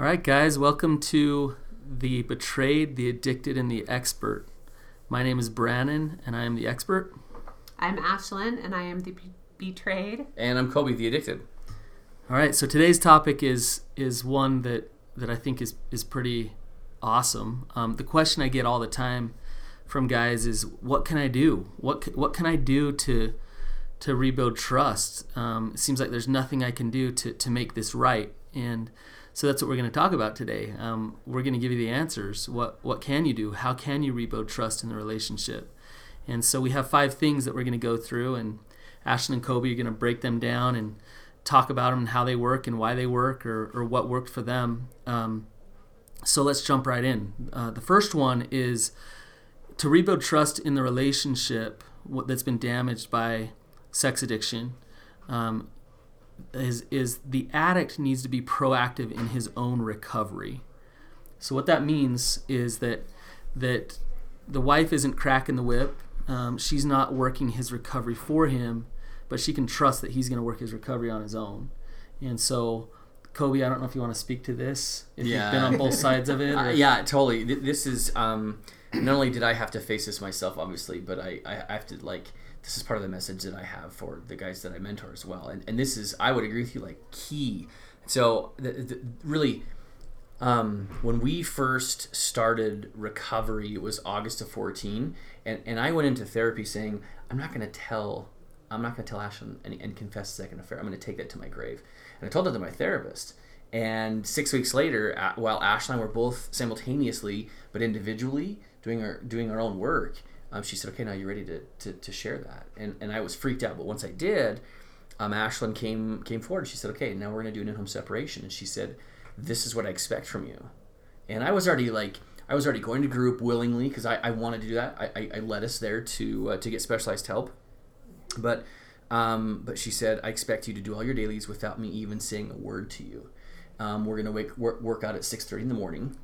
All right, guys, welcome to The Betrayed, the Addicted, and the Expert. My name is Brannon, and I am the expert. I'm Ashlynn, and I am the be- betrayed. And I'm Coby, the addicted. All right, so today's topic is is one that that I think is is pretty awesome. Um, the question I get all the time from guys is, "What can I do? What c- what can I do to to rebuild trust?" Um, it seems like there's nothing I can do to to make this right, and so that's what we're going to talk about today. Um, we're going to give you the answers. What what can you do? How can you rebuild trust in the relationship? And so we have five things that we're going to go through, and Ashlynn and Coby are going to break them down and talk about them and how they work and why they work or, or what worked for them. Um, so let's jump right in. Uh, the first one is to rebuild trust in the relationship that's been damaged by sex addiction. Um, is is the addict needs to be proactive in his own recovery. So what that means is that that the wife isn't cracking the whip. Um, she's not working his recovery for him, but she can trust that he's going to work his recovery on his own. And so, Coby, I don't know if you want to speak to this. If Yeah. you've been on both sides of it. Uh, yeah, totally. This is um, not only did I have to face this myself, obviously, but I, I I have to like this is part of the message that I have for the guys that I mentor as well. And and this is I would agree with you like key. So the, the, really. Um, when we first started recovery, it was August of 14, and, and I went into therapy saying, I'm not going to tell, I'm not going to tell Ashlynn and, and confess second affair. I'm going to take that to my grave. And I told that to my therapist. And six weeks later, while Ashlynn and I were both simultaneously, but individually, doing our doing our own work, um, she said, "Okay, now you're ready to, to, to share that." And and I was freaked out, but once I did, um, Ashlynn came came forward. She said, "Okay, now we're going to do an in-home separation." And she said, "This is what I expect from you." And I was already like, I was already going to group willingly because I, I wanted to do that. I, I, I led us there to uh, to get specialized help, but um, but she said, "I expect you to do all your dailies without me even saying a word to you." Um, we're gonna wake work, work out at six thirty in the morning,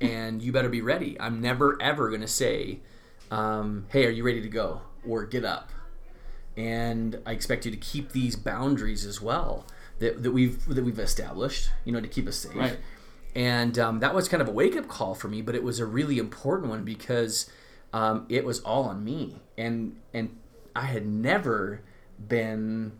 and you better be ready. I'm never ever gonna say, um, "Hey, are you ready to go?" or "Get up." And I expect you to keep these boundaries as well that, that we've that we've established. You know, to keep us safe. Right. And um, that was kind of a wake up call for me, but it was a really important one because um, it was all on me, and and I had never been.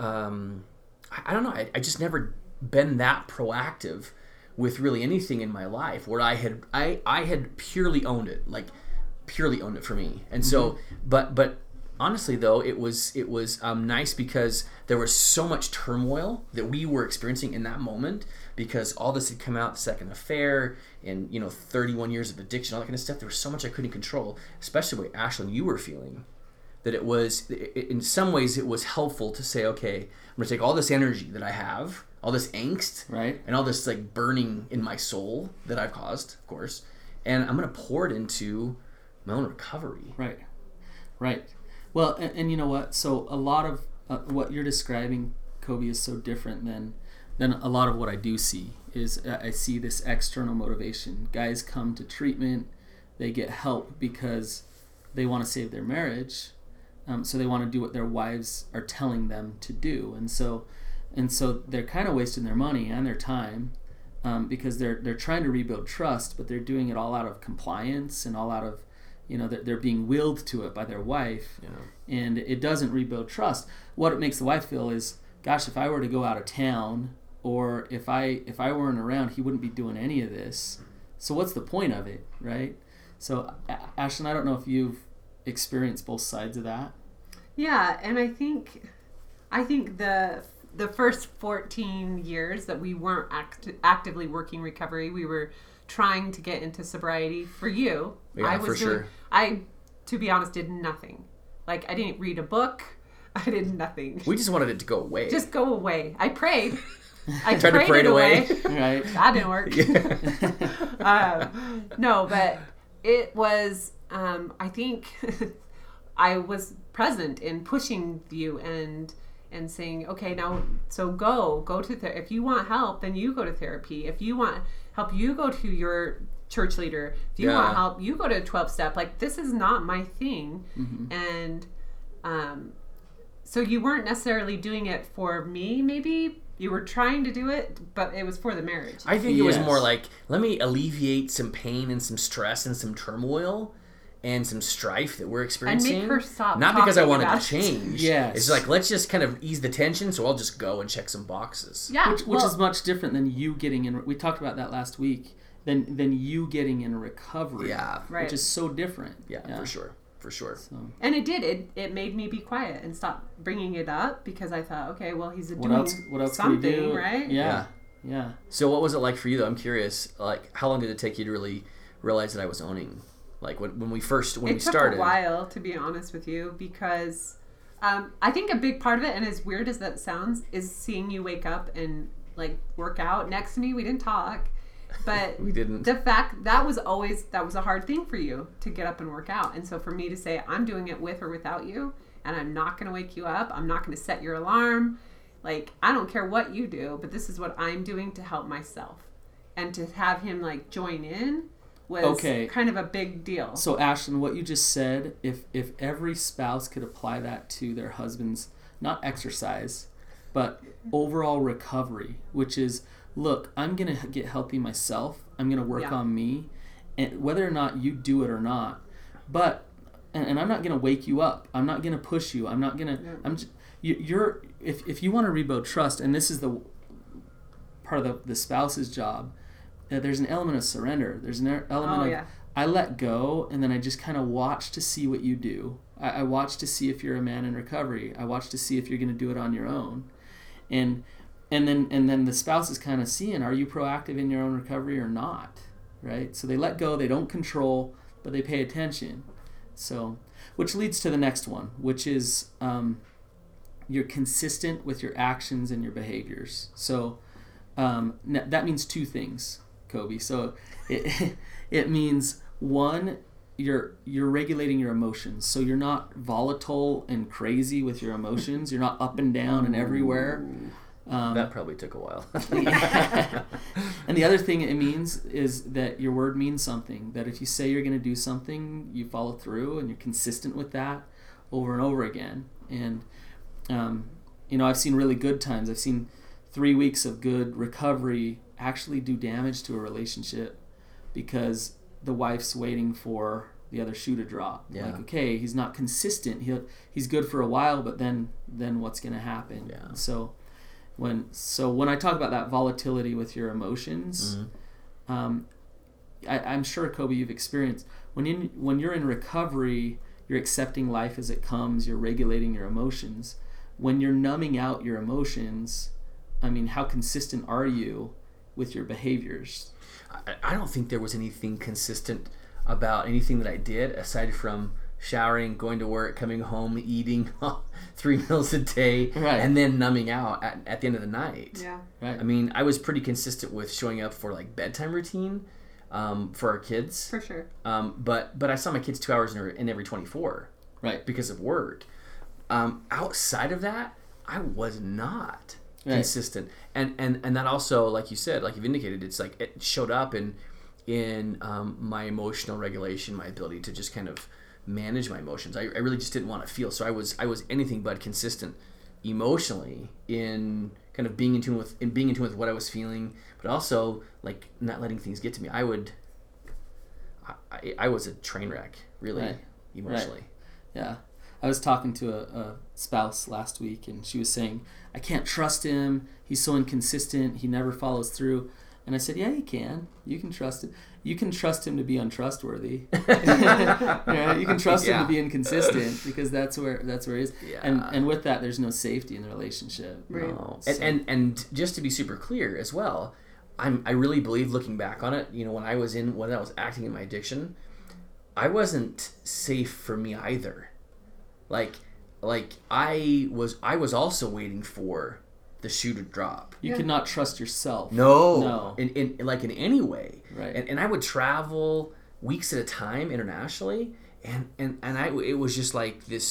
Um, I, I don't know. I, I just never been that proactive with really anything in my life where I had I I had purely owned it, like purely owned it for me. And so, but but honestly though, it was it was um, nice because there was so much turmoil that we were experiencing in that moment because all this had come out, second affair, and you know, 31 years of addiction, all that kind of stuff. There was so much I couldn't control, especially what Ashlynn you were feeling that it was i- in some ways it was helpful to say okay i'm going to take all this energy that i have all this angst Right. and all this like burning in my soul that i've caused of course and i'm going to pour it into my own recovery Right, right. Well, and, and you know what? So a lot of uh, what you're describing, Coby, is so different than than a lot of what I do see. Is uh, I see this external motivation. Guys come to treatment, they get help because they want to save their marriage, um, so they want to do what their wives are telling them to do, and so and so they're kind of wasting their money and their time um, because they're they're trying to rebuild trust, but they're doing it all out of compliance and all out of you know they're, they're being willed to it by their wife Yeah. and it doesn't rebuild trust. What it makes the wife feel is gosh if i were to go out of town or if i if i weren't around he wouldn't be doing any of this. So what's the point of it right? So Ashlynn i don't know if you've experienced both sides of that. Yeah, and I think, I think the the first 14 years that we weren't act- actively working recovery, we were trying to get into sobriety for you. Yeah, I for doing, sure. I, to be honest, did nothing. Like I didn't read a book. I did nothing. we just wanted it to go away Just go away. I prayed. I Tried to pray it it away. away. right that didn't work. um, no, but it was. Um, I think I was present in pushing you and and saying, okay, now so go go to ther- if you want help, then you go to therapy. If you want help, you go to your church leader. If you Yeah. want help, you go to twelve step. Like this is not my thing, and um, so you weren't necessarily doing it for me, maybe, you were trying to do it, but it was for the marriage. I think it was more like let me alleviate some pain and some stress and some turmoil and some strife that we're experiencing. her stop Not because I wanted to change. yeah, It's like let's just kind of ease the tension, so I'll just go and check some boxes. yeah, which, which well, is much different than you getting in. We talked about that last week. Than than you getting in recovery. Yeah. Right. Which is so different. Yeah, for sure, for sure. So, and it did. It it made me be quiet and stop bringing it up because I thought, okay, well, he's what doing else? What else something, can we do? right? Yeah. Yeah. So what was it like for you though? I'm curious. Like, how long did it take you to really realize that I was owning? Like when, when we first when it we took started. a while to be honest with you because um, I think a big part of it, and as weird as that sounds, is seeing you wake up and like work out next to me. We didn't talk, but We didn't. the fact that was always that was a hard thing for you to get up and work out, and so for me to say I'm doing it with or without you, and I'm not going to wake you up. I'm not going to set your alarm. Like I don't care what you do, but this is what I'm doing to help myself, and to have him like join in was Okay. kind of a big deal. So Ashlynn, what you just said, if if every spouse could apply that to their husband's not exercise, but overall recovery, which is look, I'm gonna get healthy myself. I'm gonna work Yeah. on me, and whether or not you do it or not, but and, and I'm not gonna wake you up. I'm not gonna push you. I'm not gonna. I'm. Just, you, you're if if you want to rebuild trust, and this is the part of the, the spouse's job. Uh, there's an element of surrender. There's an element Oh, of yeah. I let go and then I just kind of watch to see what you do. I, I watch to see if you're a man in recovery. I watch to see if you're going to do it on your own, and and then and then the spouse is kind of seeing are you proactive in your own recovery or not, right? So they let go, they don't control, but they pay attention. So, which leads to the next one, which is um, you're consistent with your actions and your behaviors. So um, that means two things, Coby. So it, it means one, you're you're regulating your emotions. So you're not volatile and crazy with your emotions. You're not up and down and everywhere. Um, that probably took a while. and the other thing it means is that your word means something. That if you say you're going to do something, you follow through and you're consistent with that over and over again. And, um, you know, I've seen really good times. I've seen three weeks of good recovery actually do damage to a relationship because the wife's waiting for the other shoe to drop. Yeah. Like, okay, he's not consistent. He he's good for a while, but then then what's going to happen? Yeah. So when so when I talk about that volatility with your emotions, Mm-hmm. um, I, I'm sure Coby you've experienced when in when you're in recovery, you're accepting life as it comes. You're regulating your emotions. When you're numbing out your emotions, I mean, how consistent are you with your behaviors? I, I don't think there was anything consistent about anything that I did aside from showering, going to work, coming home, eating three meals a day, Right. and then numbing out at, at the end of the night. yeah. Right. I mean, I was pretty consistent with showing up for like bedtime routine um, for our kids. For sure. Um, but but I saw my kids two hours in, in every twenty four right. because of work. Um, outside of that, I was not Right. consistent, and and and that also, like you said, like you've indicated, it's like it showed up in in um, my emotional regulation, my ability to just kind of manage my emotions. I, I really just didn't want to feel, so I was I was anything but consistent emotionally in kind of being in tune with in being in tune with what I was feeling, but also like not letting things get to me. I would. I, I, was a train wreck, really, Right. emotionally. Yeah. I was talking to a, a spouse last week, and she was saying, I can't trust him. He's so inconsistent. He never follows through. And I said, Yeah, you can. You can trust him. You can trust him to be untrustworthy. yeah, you can trust him to be inconsistent because that's where that's where he is. And Yeah. and with that, there's no safety in the relationship. Right. No. So- And, and and just to be super clear as well, I'm I really believe looking back on it, you know, when I was in when I was acting in my addiction, I wasn't safe for me either. Like like I was I was also waiting for the shoe to drop. You Yeah. could not trust yourself. No, No. In, in like in any way. Right. And, and I would travel weeks at a time internationally, and and and I it was just like this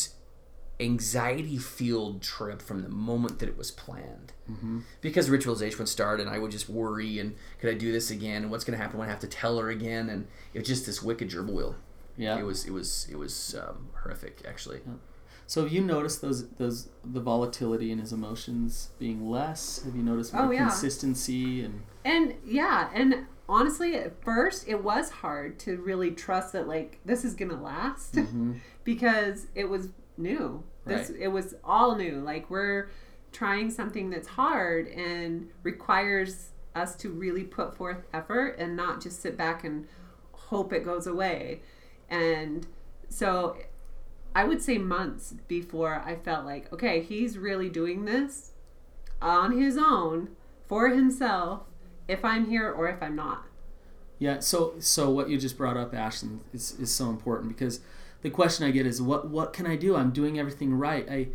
anxiety fueled trip from the moment that it was planned. Mm-hmm. Because ritualization would start, and I would just worry and could I do this again? And what's going to happen when I have to tell her again? And it was just this wicked gerbil wheel. Yeah. It was it was it was um, horrific actually. So have you noticed those those the volatility in his emotions being less? Have you noticed more Oh, yeah. consistency and And yeah, and honestly, at first it was hard to really trust that like this is gonna last Mhm. because it was new. This Right. it was all new. Like we're trying something that's hard and requires us to really put forth effort and not just sit back and hope it goes away. And so I would say months before I felt like, okay, he's really doing this on his own for himself if I'm here or if I'm not. Yeah, so so what you just brought up, Ashlynn, is, is so important because the question I get is what what can I do? I'm doing everything right. I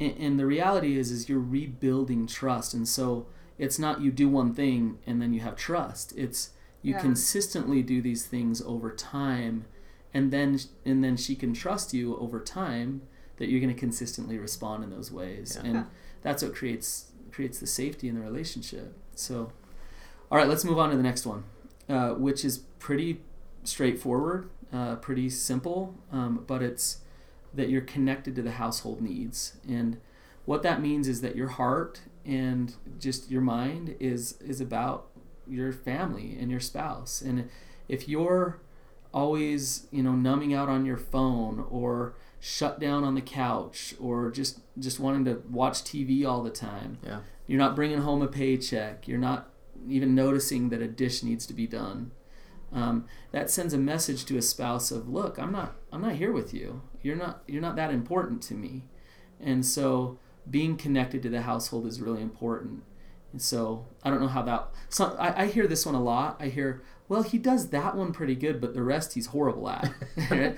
and, and the reality is is you're rebuilding trust, and so it's not you do one thing and then you have trust. It's you Yeah. consistently do these things over time, and then and then she can trust you over time that you're going to consistently respond in those ways, Yeah. and that's what creates creates the safety in the relationship. So, all right, let's move on to the next one uh, which is pretty straightforward, uh, pretty simple, um, but it's that you're connected to the household needs. And what that means is that your heart and just your mind is is about your family and your spouse. And if you're always, you know, numbing out on your phone or shut down on the couch or just just wanting to watch TV all the time, Yeah. you're not bringing home a paycheck. You're not even noticing that a dish needs to be done. Um, that sends a message to a spouse of, look, I'm not, I'm not here with you. You're not, you're not that important to me. And so, being connected to the household is really important. And so, I don't know how that. So I, I hear this one a lot. I hear, well, he does that one pretty good, but the rest he's horrible at. That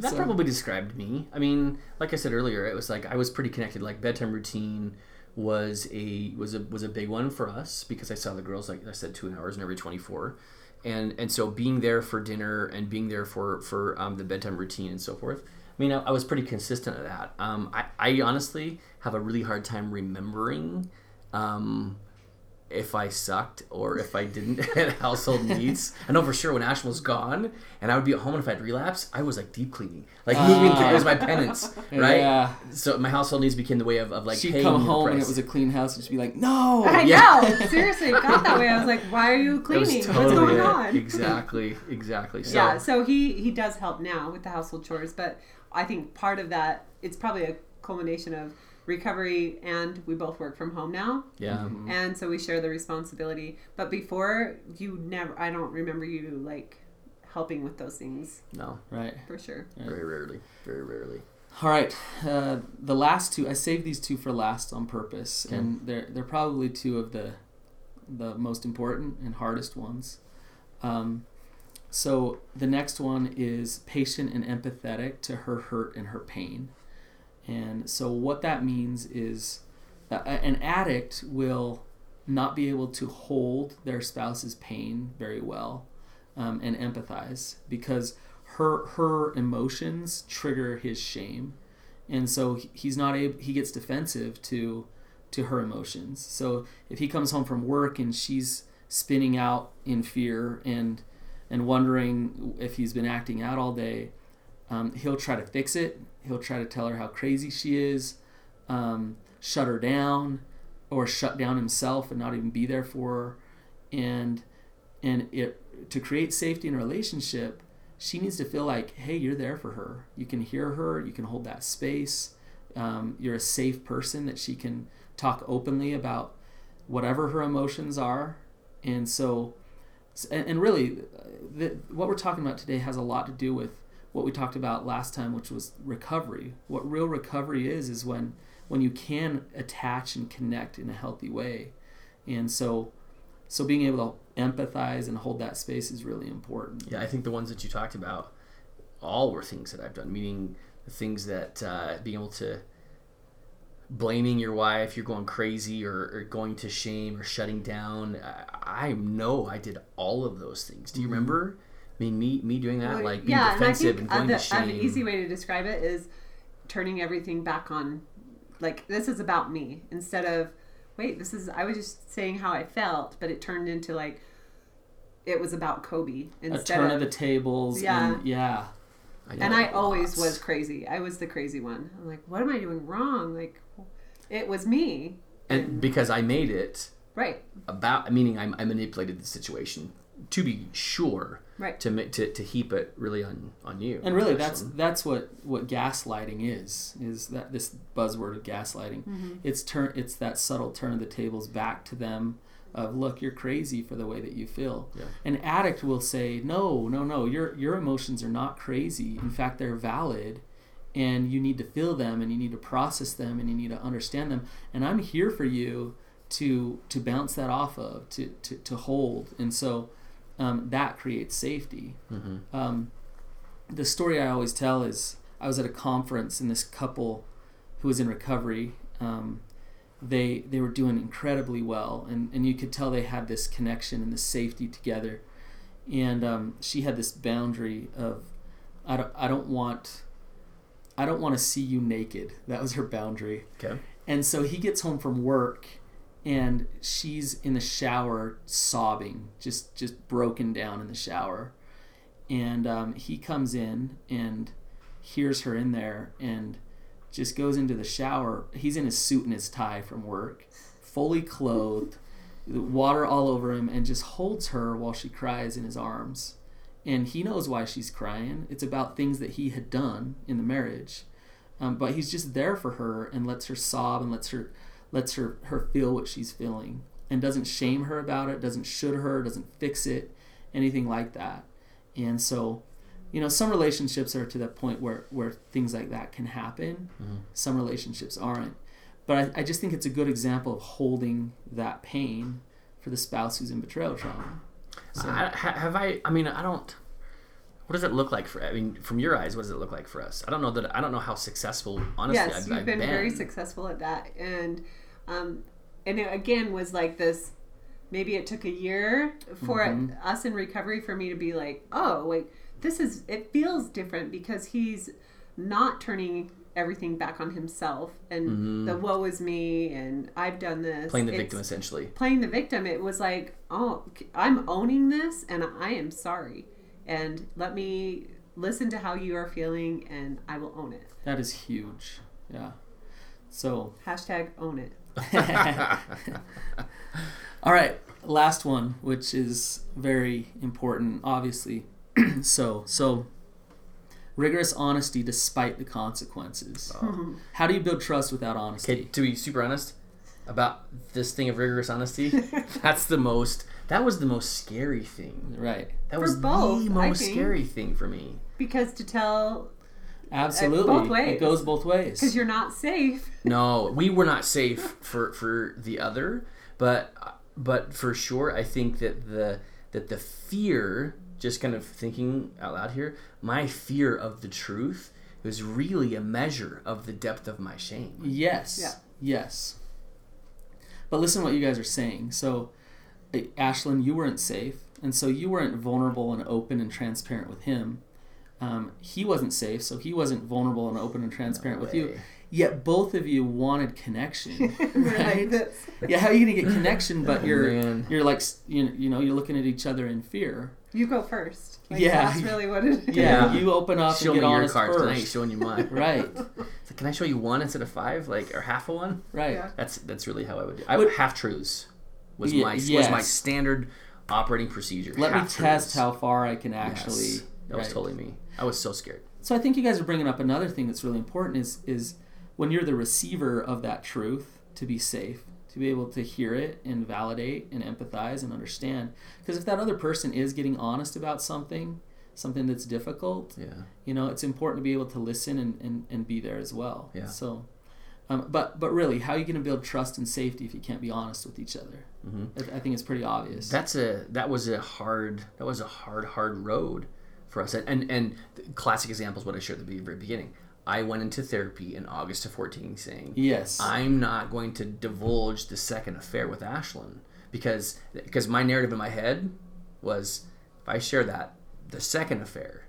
So- probably described me. I mean, like I said earlier, it was like I was pretty connected. Like bedtime routine was a was a was a big one for us because I saw the girls like I said two hours in every twenty four, and and so being there for dinner and being there for for um, the bedtime routine and so forth. I mean, I, I was pretty consistent at that. Um, I I honestly have a really hard time remembering. Um, if I sucked or if I didn't at household needs. I know for sure when Ashlynn was gone and I would be at home and if I'd relapse, I was like deep cleaning. Like moving Ah. it was my penance, right? Yeah. So my household needs became the way of, of like She'd paying come the home and it was a clean house, and she'd be like, "No, I yeah. know. Seriously, it got that way. I was like, why are you cleaning? totally What's going it. on? Exactly, exactly. So yeah, so he he does help now with the household chores, but I think part of that it's probably a culmination of recovery and we both work from home now yeah. Mm-hmm. and so we share the responsibility but before you never i don't remember you like helping with those things No, right." for sure very rarely. Very rarely. All right, uh, the last two I saved these two for last on purpose, Okay. and they're they're probably two of the the most important and hardest ones. Um, so the next one is patient and empathetic to her hurt and her pain, and so what that means is a- an addict will not be able to hold their spouse's pain very well um, and empathize because her her emotions trigger his shame. And so he's not able he gets defensive to to her emotions. So if he comes home from work and she's spinning out in fear and and wondering if he's been acting out all day um, he'll try to fix it. He'll try to tell her how crazy she is um, shut her down or shut down himself and not even be there for her. And and it to create safety in a relationship she needs to feel like hey you're there for her. You can hear her. You can hold that space. Um, you're a safe person that she can talk openly about whatever her emotions are. And so and, really uh, the, what we're talking about today has a lot to do with what we talked about last time which was recovery what real recovery is is when when you can attach and connect in a healthy way and so so being able to empathize and hold that space is really important Yeah, I think the ones that you talked about all were things that I've done, meaning the things that uh, being able to blaming your wife, you're going crazy or, or going to shame or shutting down. I, I know I did all of those things. Do you Mm-hmm. remember? I mean, me me doing that, like being yeah and i defensive think and going uh, to the, shame. an easy way to describe it is turning everything back on like this is about me instead of wait this is i was just saying how i felt but it turned into like it was about Coby a instead turn of of the tables Yeah. and yeah I and I always was crazy. I was the crazy one. I'm like, what am I doing wrong? Like, it was me. and because I made it Right. about meaning I, I manipulated the situation to be sure Right. to ma- to to heap it really on on you. And really, that's that's what what gaslighting is. Is that this buzzword of gaslighting? Mm-hmm. It's turn. It's that subtle turn of the tables back to them. Of look, you're crazy for the way that you feel. Yeah. An addict will say, no, no, no. Your your emotions are not crazy. In fact, they're valid, and you need to feel them, and you need to process them, and you need to understand them. And I'm here for you to to bounce that off of, to to, to hold. And so um, that creates safety. Mhm. Um, the story I always tell is I was at a conference and this couple who was in recovery, um, they they were doing incredibly well and, and you could tell they had this connection and this safety together. And um, she had this boundary of I don't I don't want I don't want to see you naked. That was her boundary. okay. And so he gets home from work and she's in the shower sobbing, just just broken down in the shower. And um, he comes in and hears her in there and just goes into the shower. He's in his suit and his tie from work, fully clothed, water all over him, and just holds her while she cries in his arms. And he knows why she's crying. It's about things that he had done in the marriage. Um, but he's just there for her and lets her sob and lets her lets her her feel what she's feeling and doesn't shame her about it doesn't should her doesn't fix it anything like that and so you know some relationships are to that point where where things like that can happen Mhm. some relationships aren't but I, I just think it's a good example of holding that pain for the spouse who's in betrayal trauma so, I, have I? I mean, I don't. What does it look like for? I mean, from your eyes, what does it look like for us? I don't know that. I don't know how successful. Honestly, yes, I've, you've I've been, very successful at that, and um, and it again was like this. Maybe it took a year for Mhm. us in recovery for me to be like, oh, wait, this is. It feels different because he's not turning everything back on himself and Mhm. the woe is me and I've done this. Playing the It's- victim essentially. playing the victim, it was like, oh, I'm owning this and I am sorry. And let me listen to how you are feeling and I will own it. that is huge yeah so Hashtag own it. All right, last one, which is very important, obviously. so, so rigorous honesty despite the consequences. Oh. How do you build trust without honesty? Okay, to be super honest about this thing of rigorous honesty, that's the most. That was the most scary thing. Right. That For was both, the most scary thing for me. Because to tell, Absolutely. both ways. It goes both ways. because you're not safe. No, we were not safe for for the other, but but for sure, I think that the that the fear, just kind of thinking out loud here, my fear of the truth was really a measure of the depth of my shame. Yes. Yeah. Yes. But listen to what you guys are saying. So, uh, Ashlynn, you weren't safe, and so you weren't vulnerable and open and transparent with him. Um, he wasn't safe, so he wasn't vulnerable and open and transparent No with you. Yet both of you wanted connection, We're right? yeah, how are you gonna get connection? But Oh, you're man. you're like you you know you're looking at each other in fear. You go first. Like, Yeah. That's really what it is. Yeah, Yeah. you open up Show and me get your honest cards, and I ain't showing you mine. Right, It's like, can I show you one instead of five, like or half a one? right. Yeah. That's that's really how I would do. I would half truths was Ye- my was my standard operating procedure. Let me Half test how far I can actually. Yes. that was right. totally me. I was so scared. So I think you guys are bringing up another thing that's really important is is when you're the receiver of that truth to be safe, to be able to hear it and validate and empathize and understand. Because if that other person is getting honest about something, something that's difficult, Yeah. you know, it's important to be able to listen and, and, and be there as well. Yeah. So, um, but but really, how are you going to build trust and safety if you can't be honest with each other? hmm I, I think it's pretty obvious. That's a that was a hard that was a hard hard road for us. And and, and the classic example is what I shared at the very beginning. I went into therapy in August of 14 saying, yes. I'm not going to divulge the second affair with Ashlynn because because my narrative in my head was if I share that the second affair,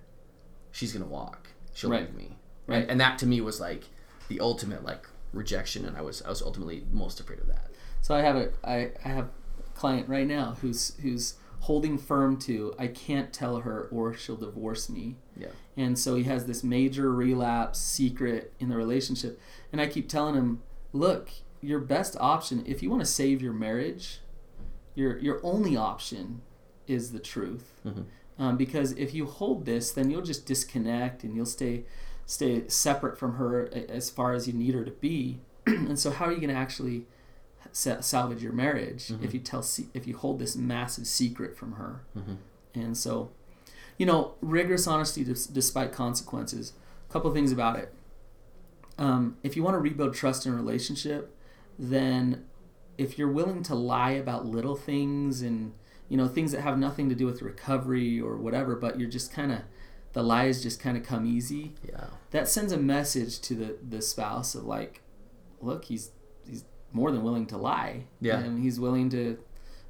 she's gonna walk. She'll Right. leave me. Right. Right. And that to me was like the ultimate like rejection, and I was I was ultimately most afraid of that. So I have a I, I have a client right now who's who's holding firm to I can't tell her or she'll divorce me. Yeah. And so he has this major relapse secret in the relationship. And I keep telling him, look, your best option, if you want to save your marriage, your, your only option is the truth. Mm-hmm. Um, because if you hold this, then you'll just disconnect and you'll stay stay separate from her as far as you need her to be. and so, how are you going to actually salvage your marriage Mhm. if you tell if you hold this massive secret from her? Mhm. And so, you know, rigorous honesty despite consequences. A couple of things about it. Um, if you want to rebuild trust in a relationship, then if you're willing to lie about little things and you know things that have nothing to do with recovery or whatever, but you're just kind of the lies just kind of come easy. Yeah. That sends a message to the the spouse of like, look, he's he's more than willing to lie. Yeah. and he's willing to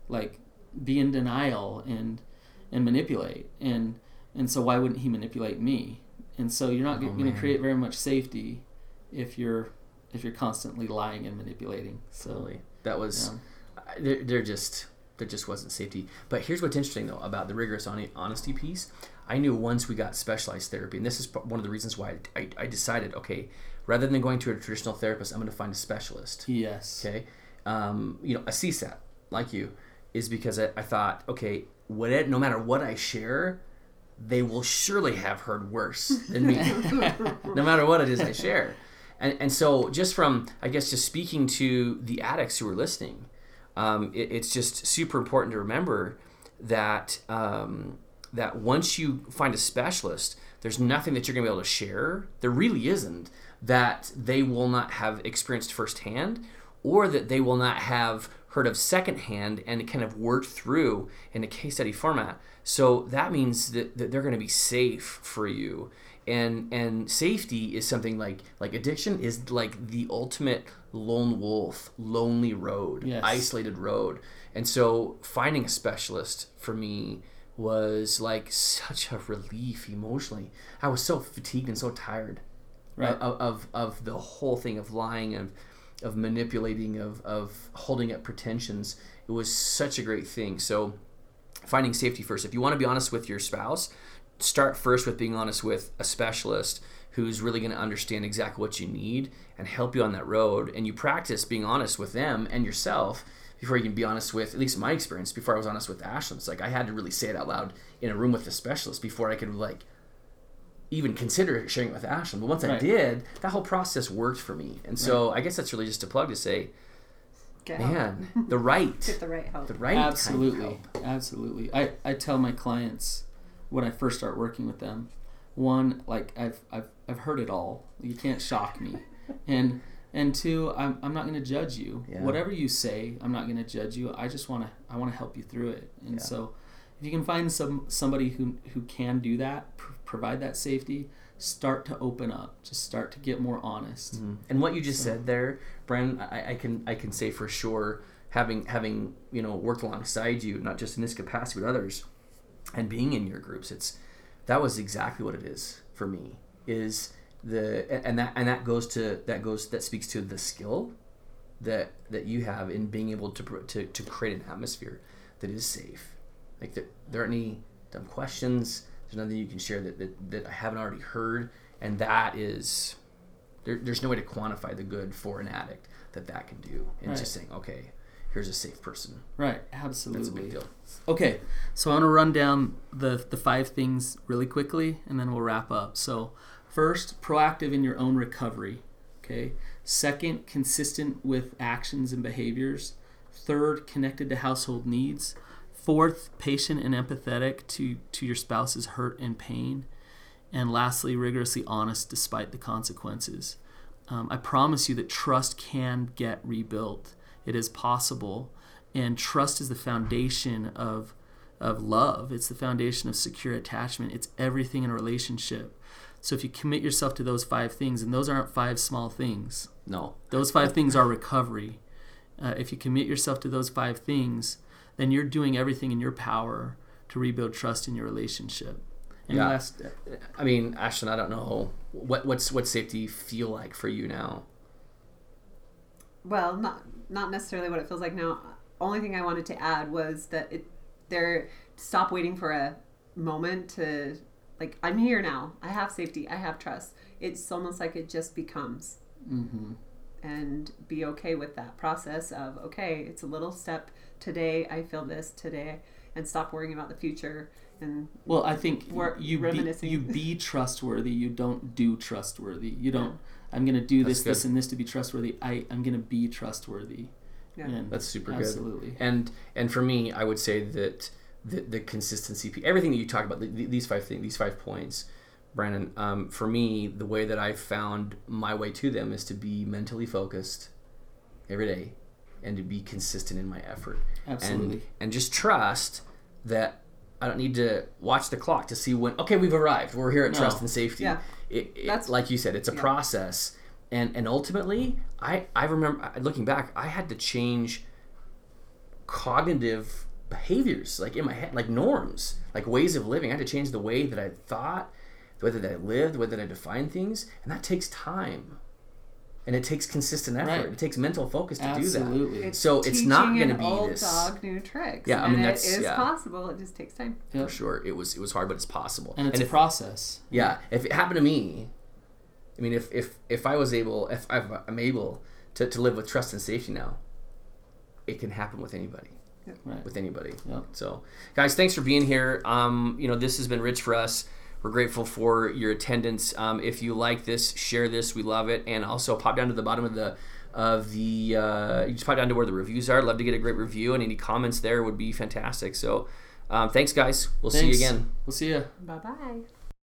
like be in denial and and manipulate and and so why wouldn't he manipulate me? And so you're not Oh, going to create very much safety if you're if you're constantly lying and manipulating. So Totally. That was. yeah. There, there just there just wasn't safety. But here's what's interesting though about the rigorous honesty piece. I knew once we got specialized therapy, and this is one of the reasons why I, I decided, okay, rather than going to a traditional therapist, I'm going to find a specialist. yes. Okay, um, you know, a CSAT like you is because I, I thought, okay, what it, no matter what I share, they will surely have heard worse than me, no matter what it is I share. And, and so, just from, I guess, just speaking to the addicts who are listening, um, it, it's just super important to remember that um, that once you find a specialist, there's nothing that you're going to be able to share. There really isn't that they will not have experienced firsthand, or that they will not have heard of secondhand and kind of worked through in a case study format. So that means that, that they're going to be safe for you. And and safety is something like like addiction is like the ultimate lone wolf, lonely road, Yes. isolated road. And so finding a specialist for me was like such a relief emotionally. I was so fatigued and so tired uh, Right. of, of, of the whole thing of lying, of, of manipulating, of, of holding up pretensions. It was such a great thing. So finding safety first. If you want to be honest with your spouse, start first with being honest with a specialist who's really going to understand exactly what you need and help you on that road. And you practice being honest with them and yourself before you can be honest with, at least my experience, before I was honest with Ashlynn. It's like I had to really say it out loud in a room with a specialist before I could like even consider sharing it with Ashlynn. But once I did, that whole process worked for me. And so I guess that's really just a plug to say, Get help. man, the right, Get the right help. the right absolutely kind of help. absolutely I, I tell my clients when i first start working with them one like i've i've, I've heard it all you can't shock me and and two i'm, I'm not going to judge you Yeah. whatever you say i'm not going to judge you i just want to i want to help you through it and Yeah. so if you can find some somebody who who can do that pr- provide that safety start to open up just start to get more honest Mhm. And what you just So- said there, Bren, I, I can I can say for sure, having having you know worked alongside you, not just in this capacity but others, and being in your groups, it's that was exactly what it is for me. Is the and that and that goes to that goes that speaks to the skill that that you have in being able to to, to create an atmosphere that is safe. Like that there aren't any dumb questions. There's nothing you can share that, that, that I haven't already heard, and that is there, there's no way to quantify the good for an addict that that can do. And Right. just saying, okay, here's a safe person. right Absolutely. That's a big deal. Okay, so I want to run down the the five things really quickly, and then we'll wrap up. So, first, proactive in your own recovery. Okay. Second, consistent with actions and behaviors. Third, connected to household needs. Fourth, patient and empathetic to to your spouse's hurt and pain. And lastly, rigorously honest despite the consequences. Um, I promise you that trust can get rebuilt. It is possible, and trust is the foundation of of love. It's the foundation of secure attachment. It's everything in a relationship. So if you commit yourself to those five things, and those aren't five small things, No. those five things are recovery. Uh, if you commit yourself to those five things, then you're doing everything in your power to rebuild trust in your relationship. And Yeah. last, I mean, Ashlynn, I don't know what what's what safety feel like for you now. Well, not not necessarily what it feels like now. Only thing I wanted to add was that it there stop waiting for a moment to like I'm here now. I have safety. I have trust. It's almost like it just becomes. Mm-hmm. And be okay with that process of okay, it's a little step today. I feel this today, and stop worrying about the future. And Well, I think We're you be, you be trustworthy. You don't do trustworthy. You don't. I'm going to do this, That's this, good. and this to be trustworthy. I I'm going to be trustworthy. yeah, And That's super good. absolutely. And and for me, I would say that the, the consistency, everything that you talk about, the, the- these five things, these five points, Brannon. Um, for me, the way that I found my way to them is to be mentally focused every day, and to be consistent in my effort, Absolutely. and and just trust that I don't need to watch the clock to see when. Okay, we've arrived. We're here at No. trust and safety. Yeah. It, it- That's- like you said, it's a yeah. process, and and ultimately, I I remember looking back, I had to change cognitive behaviors like in my head like norms like ways of living i had to change the way that i thought the way that i lived the way that i defined things and that takes time and it takes consistent effort Right. it takes mental focus to do that Absolutely. So it's not gonna be old this- dog new tricks. Yeah, I mean, it that's- is yeah. possible. It just takes time. Yep. for sure it was it was hard but it's possible And it's a if, process. yeah if it happened to me i mean if if if i was able if I've, i'm able to, to live with trust and safety now it can happen with anybody Right. with anybody. Yep. So, guys, thanks for being here. Um, you know, this has been rich for us. We're grateful for your attendance. Um, if you like this, share this. We love it. And also, pop down to the bottom of the of the. Uh, you just pop down to where the reviews are. Love to get a great review, and any comments there would be fantastic. So, um, thanks, guys. We'll see you again. We'll see you. Bye bye.